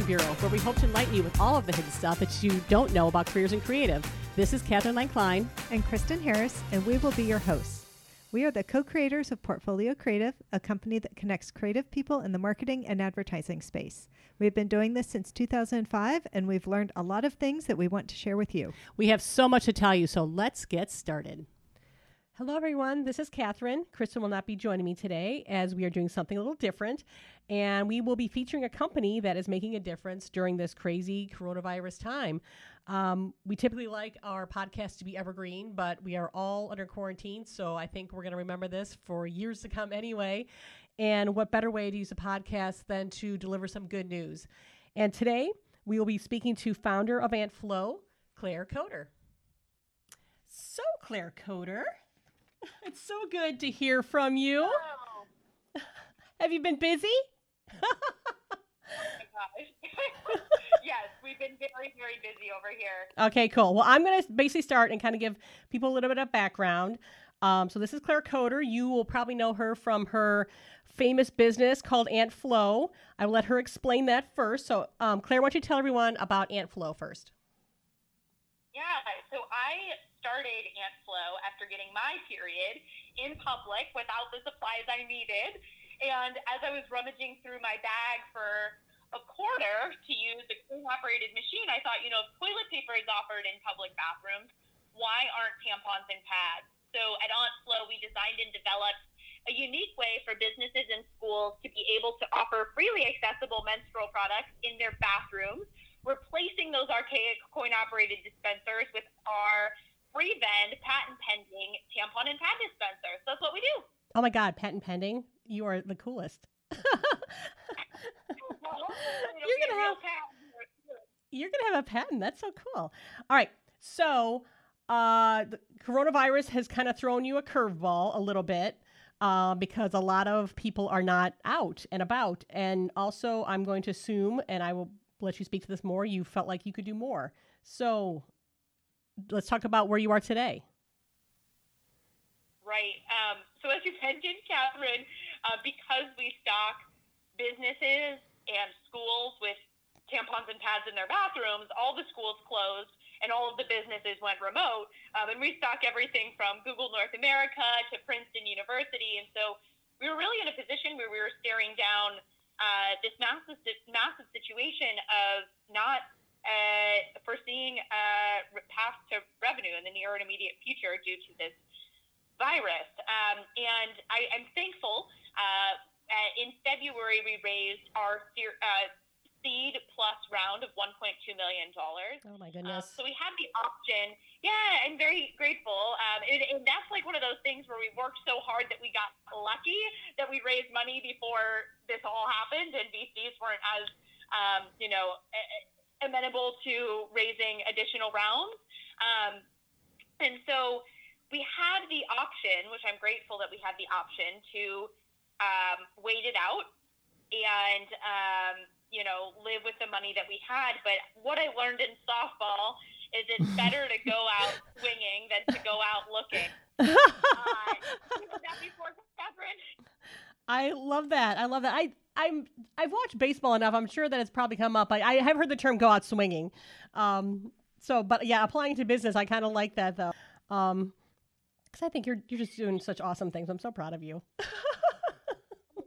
Hello, and welcome to Illumination Bureau, where we hope to enlighten you with all of the hidden stuff that you don't know about careers in creative. This is Catherine Lang Klein. and Kristen Harris, and we will be your hosts. We are the co creators of Portfolio Creative, a company that connects creative people in the marketing and advertising space. We've been doing this since 2005, and we've learned a lot of things that we want to share with you. We have so much to tell you, so let's get started. Hello, everyone. This is Catherine. Kristen will not be joining me today as we are doing something a little different. And we will be featuring a company that is making a difference during this crazy coronavirus time. Um, we typically like our podcast to be evergreen, but we are all under quarantine. So I think we're going to remember this for years to come anyway. And what better way to use a podcast than to deliver some good news? And today we will be speaking to founder of Aunt Flow, Claire Coder. So, Claire Coder, it's so good to hear from you. Oh, Have you been busy? my gosh. yes, we've been very, very busy over here. Okay, cool. Well, I'm going to basically start and kind of give people a little bit of background. Um, so this is Claire Coder. You will probably know her from her famous business called Aunt Flow. I will let her explain that first. So, um, Claire, why don't you tell everyone about Aunt Flow first? Yeah, so I started Aunt Flow after getting my period in public without the supplies I needed. And as I was rummaging through my bag for a quarter to use a coin operated machine, I thought, you know, if toilet paper is offered in public bathrooms, why aren't tampons and pads? So at Aunt Flow, we designed and developed a unique way for businesses and schools to be able to offer freely accessible menstrual products in their bathrooms, replacing those archaic coin operated dispensers with our free vend, patent pending tampon and pad dispenser. So that's what we do. Oh my God, patent pending. You are the coolest. You're gonna have- You're going to have a patent. That's so cool. All right. So, uh, the coronavirus has kind of thrown you a curveball a little bit uh, because a lot of people are not out and about. And also, I'm going to assume, and I will let you speak to this more, you felt like you could do more. So, let's talk about where you are today. Right. Um, so as you mentioned, Catherine, uh, because we stock businesses and schools with tampons and pads in their bathrooms, all the schools closed and all of the businesses went remote. Um, and we stock everything from Google North America to Princeton University. And so we were really in a position where we were staring down uh, this massive, this massive situation of not uh, foreseeing a path to revenue in the near and immediate future due to this virus. Um, and I, I'm thankful. Uh, uh, in February, we raised our uh, seed plus round of 1.2 million dollars. Oh my Um, goodness. so we had the option. Yeah, I'm very grateful. Um, and, and that's like one of those things where we worked so hard that we got lucky that we raised money before this all happened, and VCs weren't as, um, you know, amenable to raising additional rounds. Um, and so we had the option, which I'm grateful that we had the option to um, wait it out and um, you know live with the money that we had. But what I learned in softball is it's better to go out swinging than to go out looking. Uh, you know that before, Catherine? I love that. I love that. I I'm I've watched baseball enough. I'm sure that it's probably come up. I, I have heard the term "go out swinging." Um, so, but yeah, applying to business, I kind of like that though. Um, because I think you're you're just doing such awesome things. I'm so proud of you. Sweet.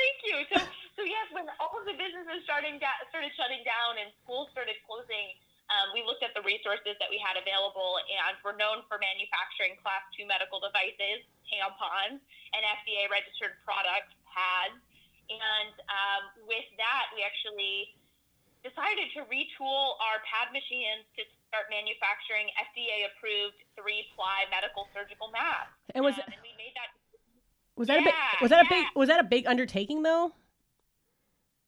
Thank you. So, so yes, when all of the businesses starting da- started shutting down and schools started closing, um, we looked at the resources that we had available, and we're known for manufacturing class two medical devices, tampons, and FDA registered products, pads. And um, with that, we actually decided to retool our pad machines to start manufacturing FDA approved three ply medical surgical masks. And was Um, and we made that was that a big was that a big was that a big undertaking though?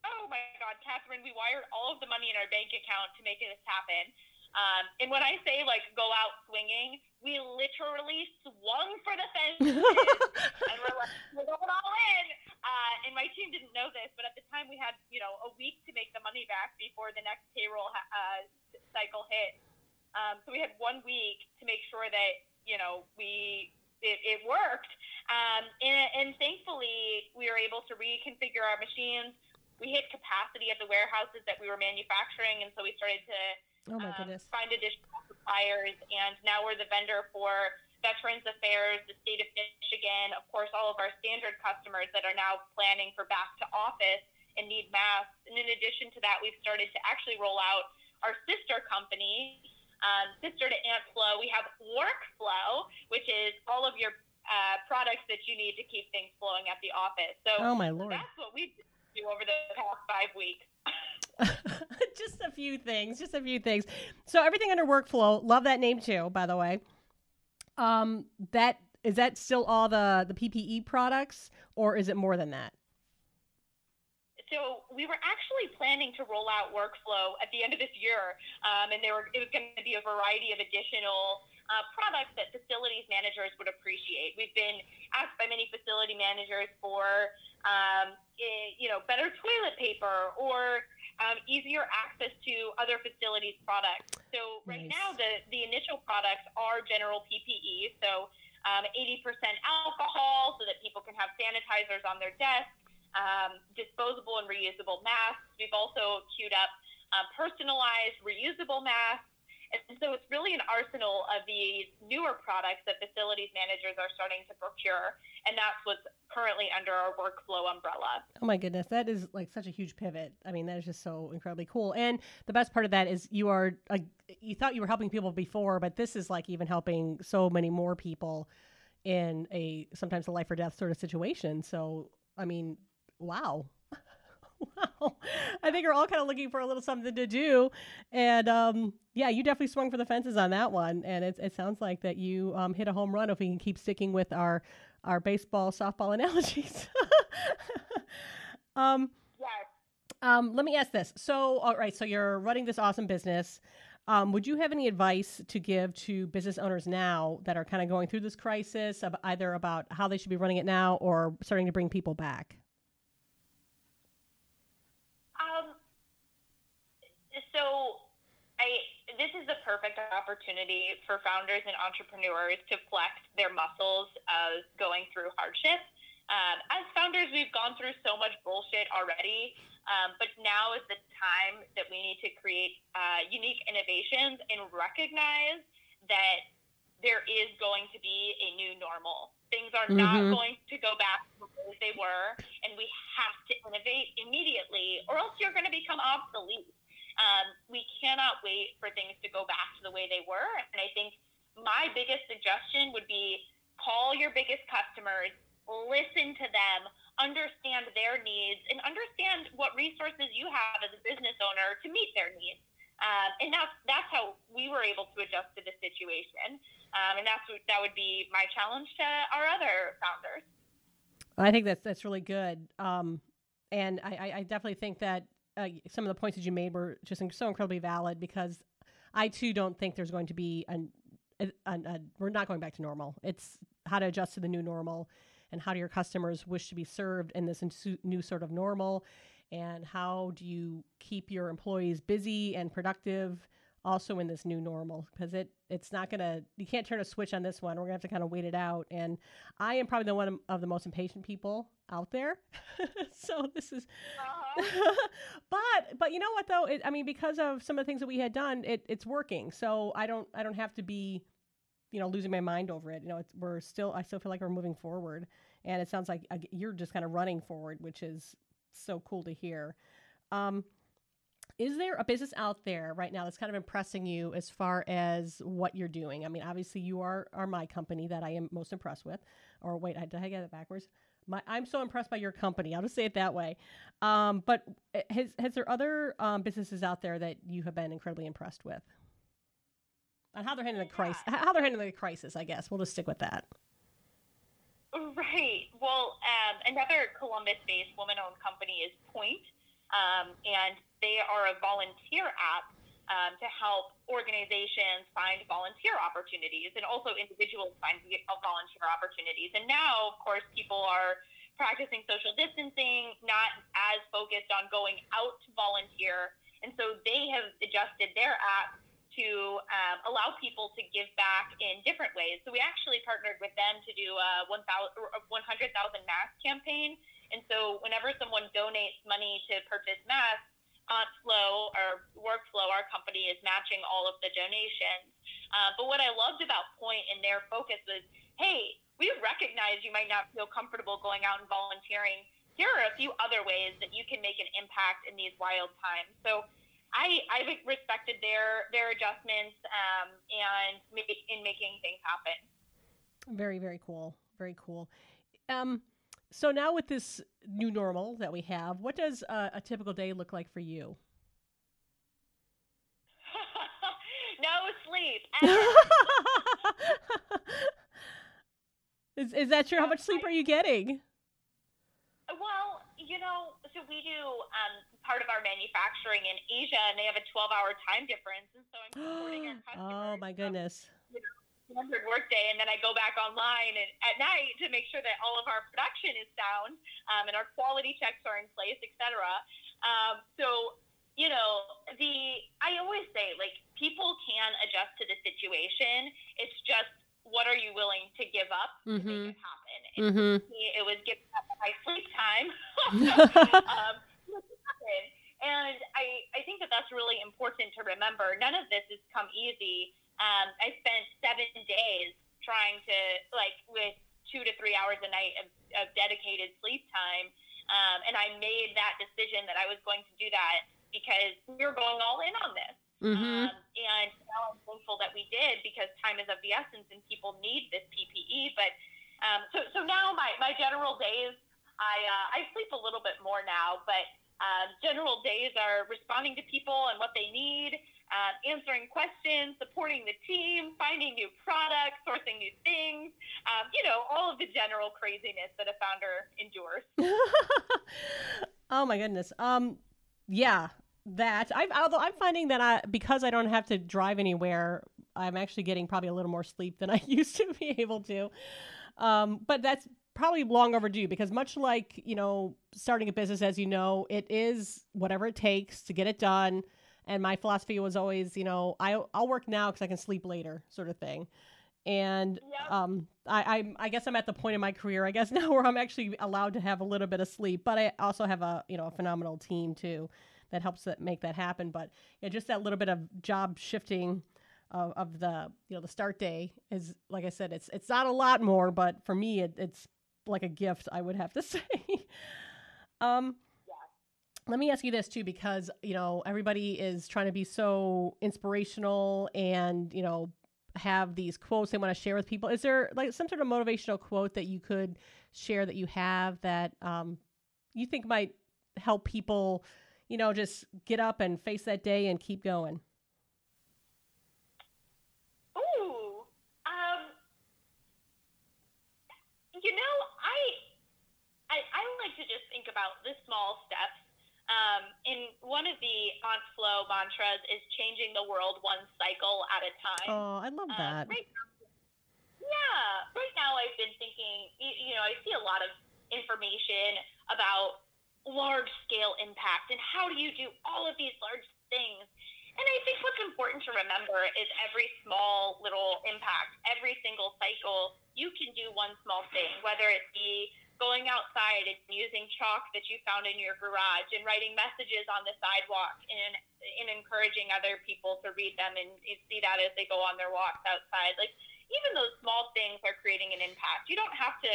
Oh my God, Catherine, we wired all of the money in our bank account to make this happen. Um, and when I say like go out swinging, we literally swung for the fences and we're like, we're going all in. Uh, and my team didn't know this, but at the time we had, you know, a week to make the money back before the next payroll ha- uh, cycle hit. Um, so we had one week to make sure that, you know, we it, it worked. Um, and, and thankfully, we were able to reconfigure our machines. we hit capacity at the warehouses that we were manufacturing, and so we started to Oh my um, goodness. find additional suppliers. And now we're the vendor for Veterans Affairs, the state of Michigan, of course, all of our standard customers that are now planning for back to office and need masks. And in addition to that, we've started to actually roll out our sister company, um, sister to Aunt Flow. We have Workflow, which is all of your uh, products that you need to keep things flowing at the office. So Oh my lord. that's what we do over the past five weeks. just a few things, just a few things. So everything under workflow, love that name too, by the way. Um, that is that still all the the PPE products, or is it more than that? So we were actually planning to roll out workflow at the end of this year, um, and there were it was going to be a variety of additional uh, products that facilities managers would appreciate. We've been asked by many facility managers for um, eh, you know better toilet paper or um, easier access to other facilities products. So right Nice. now the the initial products are general PPE, so um, 80% alcohol, so that people can have sanitizers on their desk um, disposable and reusable masks. We've also queued up uh, personalized reusable masks. And so it's really an arsenal of these newer products that facilities managers are starting to procure. And that's what's currently under our workflow umbrella. Oh my goodness, that is like such a huge pivot. I mean, that is just so incredibly cool. And the best part of that is you are uh, you thought you were helping people before, but this is like even helping so many more people in a sometimes a life or death sort of situation. So, I mean, wow. wow. I think we're all kind of looking for a little something to do. And um, yeah, you definitely swung for the fences on that one. And it, it sounds like that you um, hit a home run if we can keep sticking with our, our baseball, softball analogies. um, Yes. um, let me ask this. So, all right, so you're running this awesome business. Um, would you have any advice to give to business owners now that are kind of going through this crisis, of either about how they should be running it now or starting to bring people back? Um, so I this is the perfect opportunity for founders and entrepreneurs to flex their muscles of going through hardship. Um, as founders, we've gone through so much bullshit already, um, but now is the time that we need to create uh, unique innovations and recognize that there is going to be a new normal. Things are not Mhm. going to go back to the way they were, and we have to innovate immediately, or else you're going to become obsolete. Um, we cannot wait for things to go back to the way they were. And I think my biggest suggestion would be call your biggest customers, listen to them, understand their needs, and understand what resources you have as a business owner to meet their needs. Um, and that's that's how we were able to adjust to the situation. Um, and that's that would be my challenge to our other founders. I think that's that's really good. Um, and I, I, I definitely think that uh, some of the points that you made were just so incredibly valid because I too don't think there's going to be an, a, a, a we're not going back to normal. It's how to adjust to the new normal, and how do your customers wish to be served in this new sort of normal, and how do you keep your employees busy and productive also in this new normal because it it's not gonna you can't turn a switch on this one. We're gonna have to kind of wait it out. And i am probably the one of the most impatient people out there. So this is but but you know what though? It, i mean because of some of the things that we had done it, it's working. So i don't i don't have to be you know losing my mind over it. You know we're still i still feel like we're moving forward. And it sounds like you're just kind of running forward which is so cool to hear. Um, is there a business out there right now that's kind of impressing you as far as what you're doing? I mean, obviously you are are my company that I am most impressed with. Or wait, I did I get it backwards? My, I'm so impressed by your company. I'll just say it that way. Um, but uh, has has there other um, businesses out there that you have been incredibly impressed with? On how they're handling the crisis, how they're handling the crisis, I guess we'll just stick with that. Right. Well, um, another Columbus-based woman-owned company is Point, um, and they are a volunteer app um, to help organizations find volunteer opportunities and also individuals find uh, volunteer opportunities. And now, of course, people are practicing social distancing, not as focused on going out to volunteer, and so they have adjusted their app to um, allow people to give back in different ways. So we actually partnered with them to do a 100,000 mask campaign And so whenever someone donates money to purchase masks, Flow or Workflow, our company, is matching all of the donations. Uh, but what I loved about Point and their focus was, hey, we recognize you might not feel comfortable going out and volunteering. Here are a few other ways that you can make an impact in these wild times. So I, I've respected their their adjustments um, and make, in making things happen. Very very cool. Very cool. Um, so now with this new normal that we have, what does a, a typical day look like for you? no sleep. is is that true? How much sleep are you getting? Well, you know, so we do um, part of our manufacturing in Asia, and they have a 12-hour time difference, and so I'm supporting our customers. Oh my goodness. know, standard workday, and then I go back online and, at night to make sure that all of our production is sound um, and our quality checks are in place, etc. Um, so, you know, the I always say like people can adjust to the situation. It's just what are you willing to give up mm-hmm. to make mm-hmm. it happen? Mm-hmm. it was giving up my sleep time. um, and I, I think that that's really important to remember. None of this has come easy. Um, I spent seven days trying to, like, with two to three hours a night of, of dedicated sleep time. Um, and I made that decision that I was going to do that because we are going all in on this. Mm-hmm. Um, and now I'm thankful that we did because time is of the essence and people need this PPE. But um, so, so now my, my general days, I, uh, I sleep a little bit more now, but um, general days are responding to people and what they need, uh, answering questions, supporting the team, finding new products, sourcing new things. Um, you know, all of the general craziness that a founder endures. oh my goodness. Um, yeah, that I although I'm finding that I because I don't have to drive anywhere, I'm actually getting probably a little more sleep than I used to be able to. Um, but that's probably long overdue because much like you know starting a business as you know it is whatever it takes to get it done and my philosophy was always you know I, i'll work now because i can sleep later sort of thing and yep. um, I, I, I guess i'm at the point in my career i guess now where i'm actually allowed to have a little bit of sleep but i also have a you know a phenomenal team too that helps that make that happen but yeah, just that little bit of job shifting of, of the you know the start day is like I said it's it's not a lot more but for me it, it's like a gift, I would have to say. um, let me ask you this too, because you know everybody is trying to be so inspirational and you know have these quotes they want to share with people. Is there like some sort of motivational quote that you could share that you have that um, you think might help people, you know, just get up and face that day and keep going? Ooh, um, you know I, I, I like to just think about the small steps. Um, and one of the Aunt Flow mantras is changing the world one cycle at a time. Oh, I love um, that. right now, yeah, right now I've been thinking, you, you know, I see a lot of information about large scale impact and how do you do all of these large things. And I think what's important to remember is every small little impact, every single cycle, you can do one small thing, whether it be outside and using chalk that you found in your garage and writing messages on the sidewalk and, and encouraging other people to read them and see that as they go on their walks outside. Like even those small things are creating an impact. You don't have to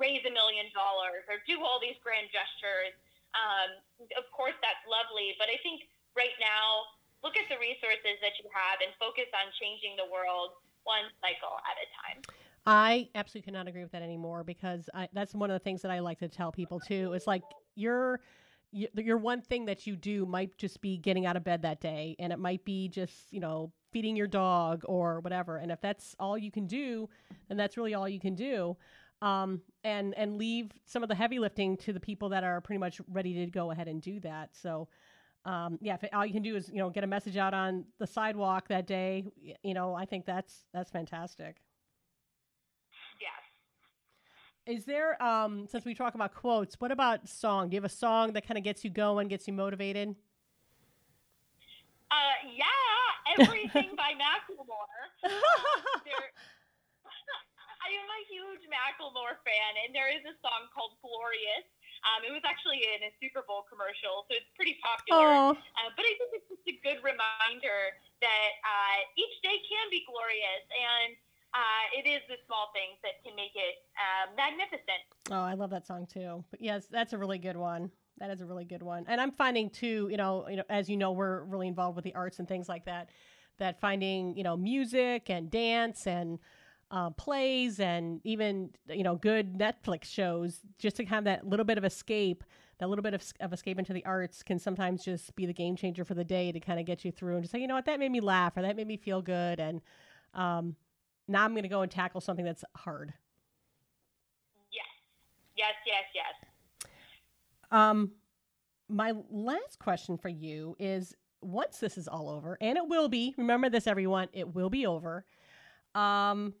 raise a million dollars or do all these grand gestures. Um, of course, that's lovely, but I think right now, look at the resources that you have and focus on changing the world one cycle at a time. I absolutely cannot agree with that anymore because I, that's one of the things that I like to tell people too. It's like your your one thing that you do might just be getting out of bed that day, and it might be just you know feeding your dog or whatever. And if that's all you can do, then that's really all you can do. Um, and and leave some of the heavy lifting to the people that are pretty much ready to go ahead and do that. So. Um, yeah, if it, all you can do is you know get a message out on the sidewalk that day, you know I think that's that's fantastic. Is there, um, since we talk about quotes, what about song? Do you have a song that kind of gets you going, gets you motivated? Uh, yeah, everything by Macklemore. I am a huge Macklemore fan, and there is a song called "Glorious" Um, it was actually in a Super Bowl commercial, so it's pretty popular. Uh, but I think it's just a good reminder that uh, each day can be glorious, and uh, it is the small things that can make it uh, magnificent. oh, I love that song too. But yes, that's a really good one. That is a really good one. And I'm finding too, you know, you know, as you know, we're really involved with the arts and things like that. That finding, you know, music and dance and uh, plays and even you know good Netflix shows just to have that little bit of escape, that little bit of, of escape into the arts can sometimes just be the game changer for the day to kind of get you through and just say, you know what, that made me laugh or that made me feel good, and um, now I'm going to go and tackle something that's hard. Yes, yes, yes, yes. Um, my last question for you is: Once this is all over, and it will be, remember this, everyone, it will be over. Um,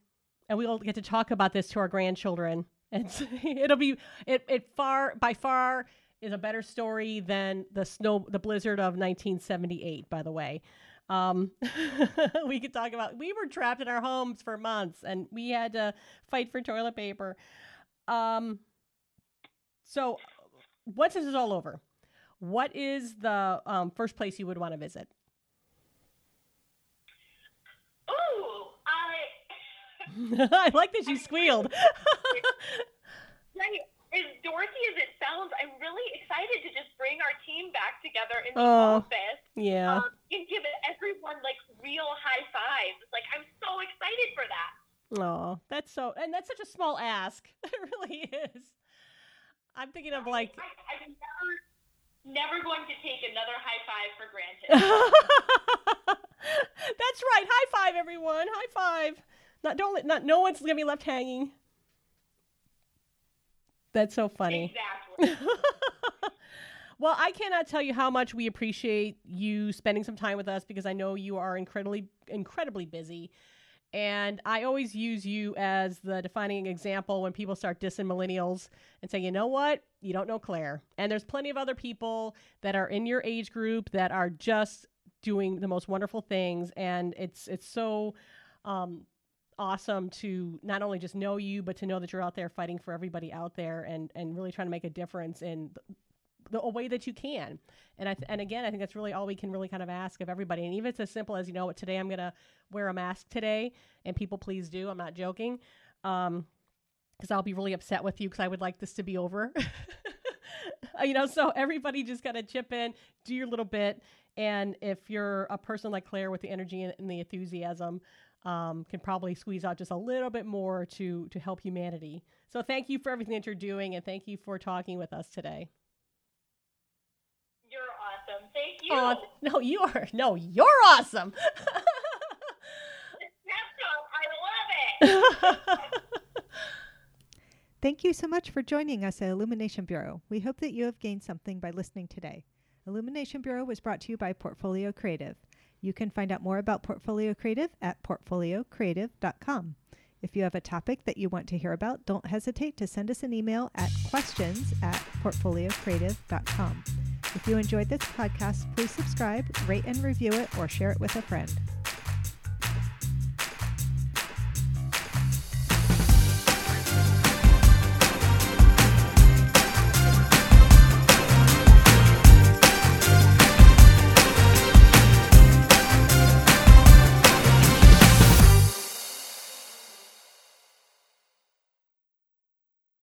and we will get to talk about this to our grandchildren. And it'll be it, it far by far is a better story than the snow the blizzard of 1978. By the way, um, we could talk about we were trapped in our homes for months and we had to fight for toilet paper. Um, so once this is all over, what is the um, first place you would want to visit? Ooh, I. I like that you squealed. Right. As dorky as it sounds, I'm really excited to just bring our team back together in the Oh. office yeah. um, and like real high fives. Like I'm so excited for that. Oh, that's so, and that's such a small ask. It really is. I'm thinking of like, I, I'm never, never going to take another high five for granted. that's right. High five, everyone. High five. Not don't let- not no one's gonna be left hanging. That's so funny. exactly. well, I cannot tell you how much we appreciate you spending some time with us because I know you are incredibly incredibly busy. And I always use you as the defining example when people start dissing millennials and say, you know what? You don't know Claire. And there's plenty of other people that are in your age group that are just doing the most wonderful things. And it's it's so um, awesome to not only just know you, but to know that you're out there fighting for everybody out there and, and really trying to make a difference in the, a way that you can. And I th- and again, I think that's really all we can really kind of ask of everybody. And even if it's as simple as you know what today I'm gonna wear a mask today, and people please do. I'm not joking. Um, because I'll be really upset with you because I would like this to be over. You know, so everybody just got to chip in, do your little bit, and if you're a person like Claire with the energy and, and the enthusiasm, um, can probably squeeze out just a little bit more to to help humanity. So thank you for everything that you're doing, and thank you for talking with us today. You're awesome. Thank you. Oh, no, you are no, you're awesome. I love it. Thank you so much for joining us at Illumination Bureau. We hope that you have gained something by listening today. Illumination Bureau was brought to you by Portfolio Creative. You can find out more about Portfolio Creative at portfoliocreative.com. If you have a topic that you want to hear about, don't hesitate to send us an email at questions at portfoliocreative.com. If you enjoyed this podcast, please subscribe, rate and review it, or share it with a friend.